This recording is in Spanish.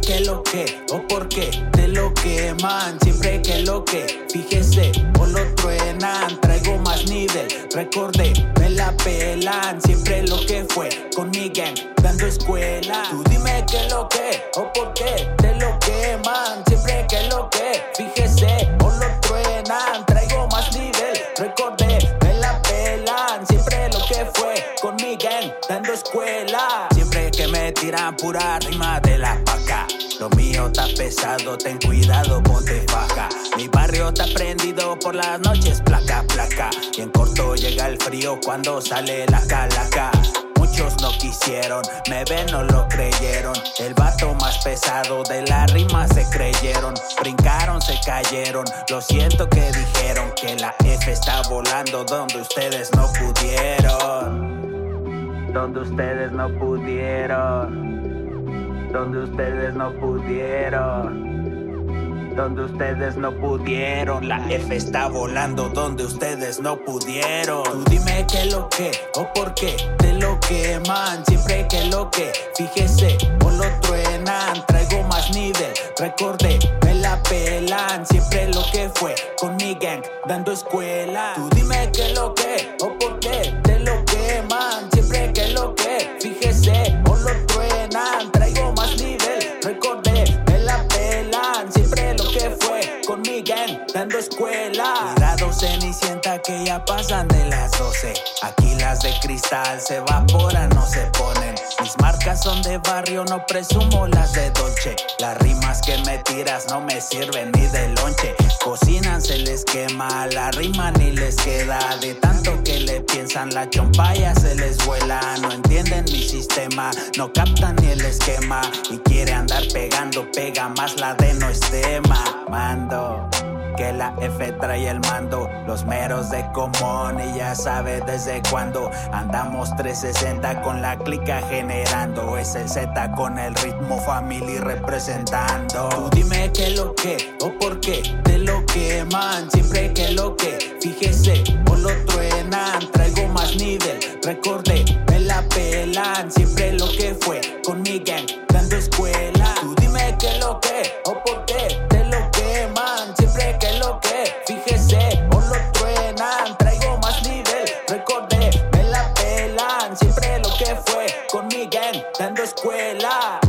qué lo que o por qué te lo queman. Siempre que lo que, fíjese, o lo truenan. Traigo más nivel, recordé, me la pelan. Siempre lo que fue con mi dando escuela. Tú dime qué lo que o por qué te lo queman. Siempre que lo que, fíjese, fue con mi gang, dando escuela. Siempre que me tiran pura rima de la paca. Lo mío está pesado, ten cuidado, ponte faja. Mi barrio está prendido por las noches, placa, placa. Y en corto llega el frío cuando sale la calaca. Muchos no quisieron, me ven, no lo creyeron. El vato más pesado de la rima se creyeron. Brincaron, se cayeron. Lo siento que dijeron que la F está volando donde ustedes no pudieron. Donde ustedes no pudieron. Donde ustedes no pudieron. Donde ustedes no pudieron. La F está volando donde ustedes no pudieron. Tú dime qué lo que o por qué te lo queman. Siempre que lo que, fíjese, o lo truenan. Traigo más nivel, recordé, me la pelan. Siempre fue con mi gang, dando escuela. Tú dime qué lo que o por qué te lo queman. Siempre que lo que, fíjese, o lo truenan. Traigo más nivel, recordé, me la pelan. Siempre lo que fue con mi gang, dando escuela. Cuidado, cenicienta, que ya pasan de las 12. Aquí las de cristal se evaporan, no se son de barrio, no presumo las de Dolce. Las rimas que me tiras no me sirven ni de lonche. Cocinan, se les quema, la rima ni les queda. De tanto que le piensan, la chompaya se les vuela. No entienden mi sistema, no captan ni el esquema. Y quiere andar pegando, pega más la de no es tema. Mando. Que la F trae el mando, los meros de común y ya sabe desde cuándo andamos 360 con la clica generando ese Z con el ritmo family representando. Tú dime qué lo que o por qué te lo queman, siempre que lo que, fíjese o lo truenan, traigo más nivel, recordé, me la pelan, siempre lo que fue con mi gang, dando escuela. Tú dime qué lo que o por qué escuela.